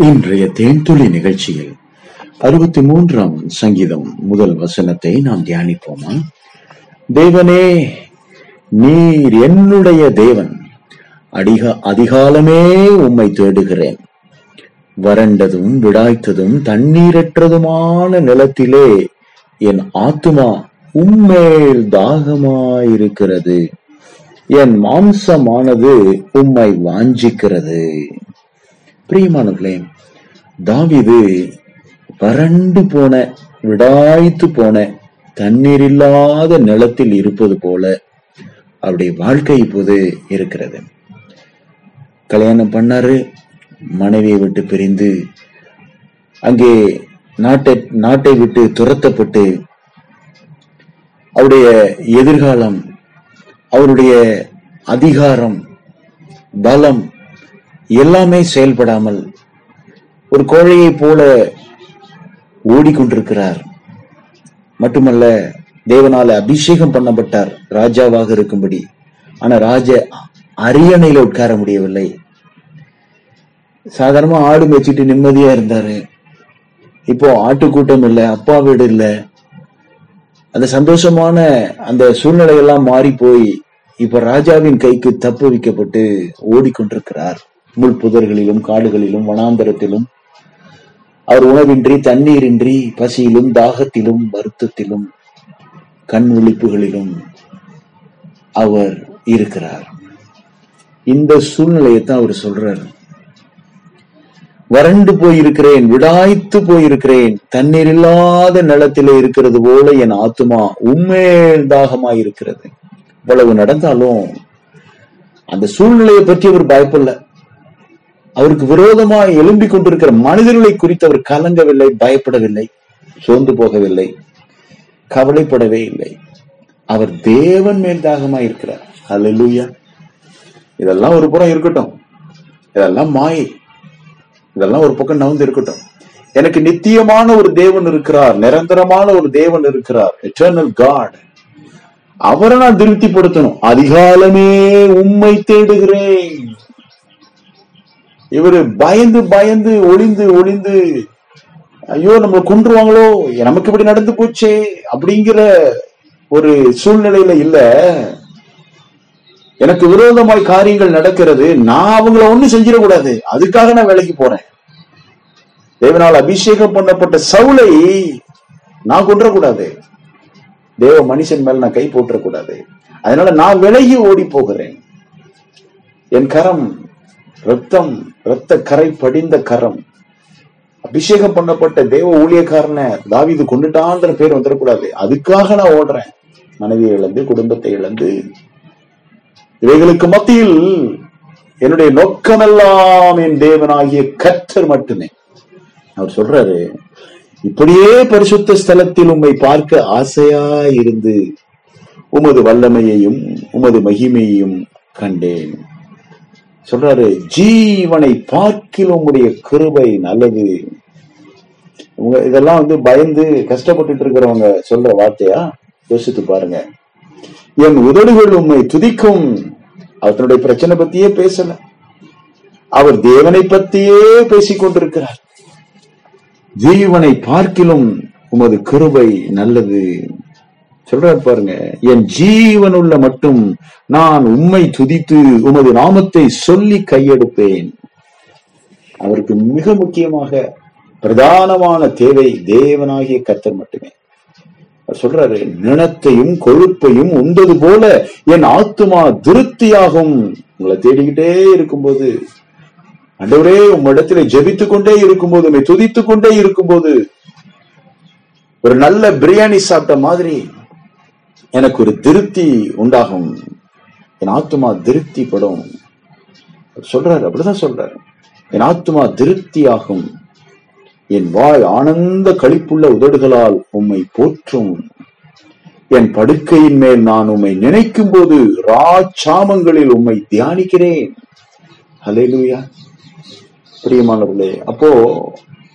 இன்றைய தேன்துளி நிகழ்ச்சியில் அறுபத்தி மூன்றாம் சங்கீதம் முதல் வசனத்தை நாம் தியானிப்போமா? தேவனே நீர் என்னுடைய தேவன் அடிக அதிகாலமே உம்மை தேடுகிறேன். வறண்டதும் விடாய்த்ததும் தண்ணீரற்றதுமான நிலத்திலே என் ஆத்துமா உம்மேல் தாகமாயிருக்கிறது. என் மாம்சமானது உம்மை வாஞ்சிக்கிறது. பிரியமானவர்களே தாவிது வறண்டு போன விடாய்த்து போன தண்ணீர் இல்லாத நிலத்தில் இருப்பது போல அவருடைய வாழ்க்கை இப்போது இருக்கிறது. கல்யாணம் பண்ணாரு மனைவியை விட்டு பிரிந்து அங்கே நாட்டை நாட்டை விட்டு துரத்தப்பட்டு அவருடைய எதிர்காலம் அவருடைய அதிகாரம் பலம் எல்லாமே செயல்படாமல் ஒரு கோழையை போல ஓடிக்கொண்டிருக்கிறார். மட்டுமல்ல தேவனால அபிஷேகம் பண்ணப்பட்டார். ராஜாவாக இருக்கும்படி. ஆனா ராஜ அரியணையில உட்கார முடியவில்லை. சாதாரணமா ஆடு மேய்ச்சிட்டு நிம்மதியா இருந்தாரு. இப்போ ஆட்டுக்கூட்டம் இல்ல அப்பா வீடு இல்ல. அந்த சந்தோஷமான அந்த சூழ்நிலை எல்லாம் மாறி போய் இப்ப ராஜாவின் கைக்கு தப்பு வைக்கப்பட்டு ஓடிக்கொண்டிருக்கிறார். முள் புதர்களிலும் காடுகளிலும் வனாந்தரத்திலும். அவர் உணவின்றி தண்ணீரின்றி பசியிலும் தாகத்திலும் வருத்தத்திலும் கண் விழிப்புகளிலும் அவர் இருக்கிறார். இந்த சூழ்நிலையை தான் அவர் சொல்றார். வறண்டு போயிருக்கிறேன் விடாய்த்து போயிருக்கிறேன் தண்ணீர் இல்லாத நிலத்திலே இருக்கிறது போல என் ஆத்துமா உண்மையில் தாகமாயிருக்கிறது. இவ்வளவு நடந்தாலும் அந்த சூழ்நிலையை பற்றி அவர் பயப்படல. அவருக்கு விரோதமாக எழும்பிக் கொண்டிருக்கிற மனிதர்களை குறித்து அவர் கலங்கவில்லை பயப்படவில்லை சோர்ந்து போகவில்லை கவலைப்படவே இல்லை. அவர் தேவன் மேல் தாகமாய் இருக்கிறார். அல்லூயா இதெல்லாம் ஒரு புறம் இருக்கட்டும். இதெல்லாம் மாயை. இதெல்லாம் ஒரு பக்கம் நவுந்து இருக்கட்டும். எனக்கு நித்தியமான ஒரு தேவன் இருக்கிறார். நிரந்தரமான ஒரு தேவன் இருக்கிறார். எட்டர்னல் காட் அவரை நான் திருப்திப்படுத்தணும். அதிகாலமே உண்மை தேடுகிறேன். இவரு பயந்து பயந்து ஒளிந்து ஒளிந்து ஐயோ நம்ம கொன்றுவாங்களோ? நமக்கு இப்படி நடந்து போச்சே அப்படிங்கிற ஒரு சூழ்நிலையில இல்ல. எனக்கு விரோதமாய் காரியங்கள் நடக்கிறது நான் அவங்கள ஒண்ணு செஞ்சிடக்கூடாது. அதுக்காக நான் வேலைக்கு போறேன். தேவனால் அபிஷேகம் பண்ணப்பட்ட சவுளை நான் கொன்றக்கூடாது. தேவ மனுஷன் மேல நான் கை போட்டுறக்கூடாது அதனால நான் விலகி ஓடி போகிறேன். என் கரம் ரத்தம் ரத்த கரை படிந்த கரம். அபிஷேகம் பண்ணப்பட்ட தேவ ஊழியக்காரனை தாவிது கொண்டுட்டான்ற பேர் வந்துடக்கூடாது. அதுக்காக நான் ஓடுறேன். மனைவியை இழந்து குடும்பத்தை இழந்து இவைகளுக்கு மத்தியில் என்னுடைய நோக்கமெல்லாம் என் தேவனாகிய கற்றர் மட்டுமே. அவர் சொல்றாரு இப்படியே பரிசுத்த ஸ்தலத்தில் உம்மை பார்க்க ஆசையா இருந்து உமது வல்லமையையும் உமது மகிமையையும் கண்டேன். சொல்றாரு ஜீவனை பார்க்கில் உங்களுடைய கிருபை நல்லது. உங்க இதெல்லாம் வந்து பயந்து கஷ்டப்பட்டுட்டு இருக்கிறவங்க சொல்ற வார்த்தையா? யோசித்து பாருங்க. என் உதடுகள் உண்மை துதிக்கும். அவர் தன்னுடைய பிரச்சனை பத்தியே பேசல. அவர் தேவனை பத்தியே பேசிக் கொண்டிருக்கிறார். ஜீவனை பார்க்கிலும் உமது கிருபை நல்லது. சொல்றாரு பாருங்க என் ஜீவனுள்ள மட்டும் நான் உண்மை துதித்து உமது நாமத்தை சொல்லி கையெடுப்பேன். அவருக்கு மிக முக்கியமாக பிரதானமான தேவை தேவனாகிய கத்தர் மட்டுமே. சொல்றாரு நினத்தையும் கொழுப்பையும் உண்டது போல என் ஆத்துமா திருப்தியாகும் உங்களை தேடிக்கிட்டே இருக்கும்போது அண்டவரே உம்மிடத்திலே ஜெபித்து கொண்டே இருக்கும்போது உண்மை துதித்து கொண்டே இருக்கும்போது ஒரு நல்ல பிரியாணி சாப்பிட்ட மாதிரி எனக்கு ஒரு திருப்தி உண்டாகும். என் ஆத்மா திருப்தி படும் சொல்றாரு அப்படிதான் சொல்றாரு. என் ஆத்துமா திருப்தியாகும். என் வாழ் ஆனந்த களிப்புள்ள உதடுகளால் உம்மை போற்றும். என் படுக்கையின் மேல் நான் உம்மை நினைக்கும் போது ராச்சாமங்களில் உம்மை தியானிக்கிறேன். ஹலேலூயா பிரியமானவர்களே அப்போ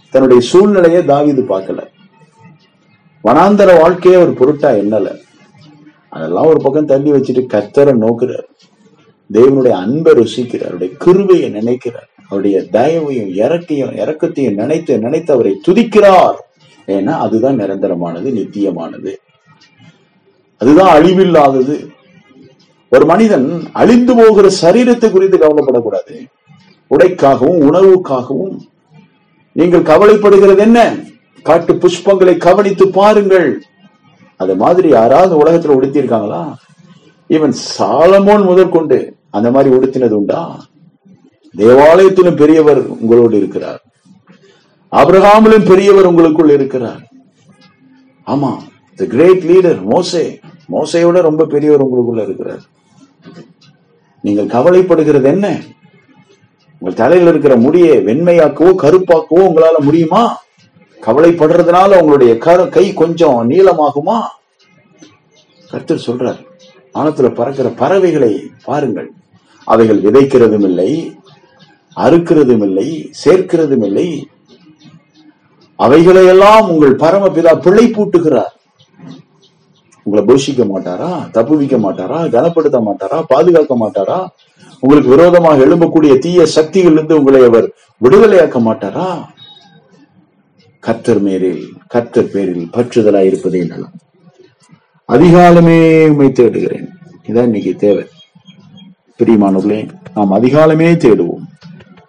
தன்னுடைய சூழ்நிலையை தாவிது பார்க்கல. வனாந்தர வாழ்க்கையை ஒரு பொருட்டா என்னல அதெல்லாம் ஒரு பக்கம் தள்ளி வச்சுட்டு கத்தரை நோக்குறார். தேவனுடைய அன்பை ருசிக்கிறார். அவருடைய கிருவையை நினைக்கிறார். அவருடைய தயவையும் இறக்கையும் இறக்கத்தையும் நினைத்து நினைத்து அவரை துதிக்கிறார். ஏன்னா அதுதான் நிரந்தரமானது நித்தியமானது. அதுதான் அழிவில்லாதது. ஒரு மனிதன் அழிந்து போகிற சரீரத்தை குறித்து கவலைப்படக்கூடாது. உடைக்காகவும் உணவுக்காகவும் நீங்கள் கவலைப்படுகிறது என்ன? காட்டு புஷ்பங்களை கவனித்து பாருங்கள். அது மாதிரி யாராவது உலகத்துல உடுத்திருக்காங்களா ஈவன் சாலமோன் முதற்கொண்டு அந்த மாதிரி உடுத்தினது உண்டா? தேவாலயத்திலும் பெரியவர் உங்களோடு இருக்கிறார். அபிரகாமிலும் பெரியவர் உங்களுக்குள் இருக்கிறார். ஆமா த கிரேட் லீடர் மோசே. மோசையோட ரொம்ப பெரியவர் உங்களுக்குள்ள இருக்கிறார். நீங்கள் கவலைப்படுகிறது என்ன? உங்கள் தலையில் இருக்கிற முடியை வெண்மையாக்கவோ கருப்பாக்கவோ உங்களால முடியுமா? கவலைப்படுறதுனால உங்களுடைய கை கொஞ்சம் நீளமாகுமா? கர்த்தர் சொல்றார் வானத்துல பறக்கிற பறவைகளை பாருங்கள். அவைகள் விதைக்கிறதும் இல்லை அறுக்கிறதும் இல்லை சேர்க்கிறதும் இல்லை அவைகளையெல்லாம் உங்கள் பரமபிதா பிழை பூட்டுகிறார். உங்களை போஷிக்க மாட்டாரா? தப்புவிக்க மாட்டாரா? கனப்படுத்த மாட்டாரா? பாதுகாக்க மாட்டாரா? உங்களுக்கு விரோதமாக எழும்பக்கூடிய தீய சக்திகளிலிருந்து உங்களை அவர் விடுதலையாக்க மாட்டாரா? கர்த்தர் மேரில் கர்த்தர் பேரில் பற்றுதலாய் இருப்பதே நலம் அதிகாலமே உண்மை தேடுகிறேன். இதான் இன்னைக்கு தேவை. பிரியமானவர்களே நாம் அதிகாலமே தேடுவோம்.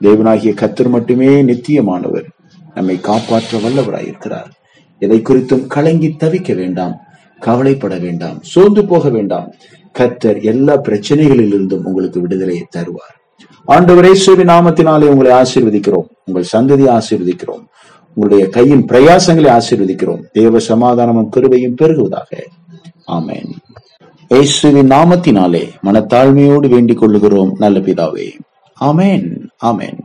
தேவனாகிய கத்தர் மட்டுமே நித்தியமானவர். நம்மை காப்பாற்ற வல்லவராயிருக்கிறார் எதை குறித்தும் கலங்கி தவிக்க வேண்டாம். கவலைப்பட வேண்டாம். சோர்ந்து போக வேண்டாம். கத்தர் எல்லா பிரச்சனைகளிலிருந்தும் உங்களுக்கு விடுதலையை தருவார். ஆண்டவரே சுவி நாமத்தினாலே உங்களை ஆசீர்வதிக்கிறோம். உங்கள் சந்ததியை ஆசீர்வதிக்கிறோம். உங்களுடைய கையின் பிரயாசங்களை ஆசீர்வதிக்கிறோம். தேவ சமாதானமும் கிருபையும் பெருகுவதாக. ஆமேன். இயேசுவின் நாமத்தினாலே மனத்தாழ்மையோடு வேண்டிக் கொள்ளுகிறோம். நல்ல பிதாவே. ஆமேன். ஆமேன்.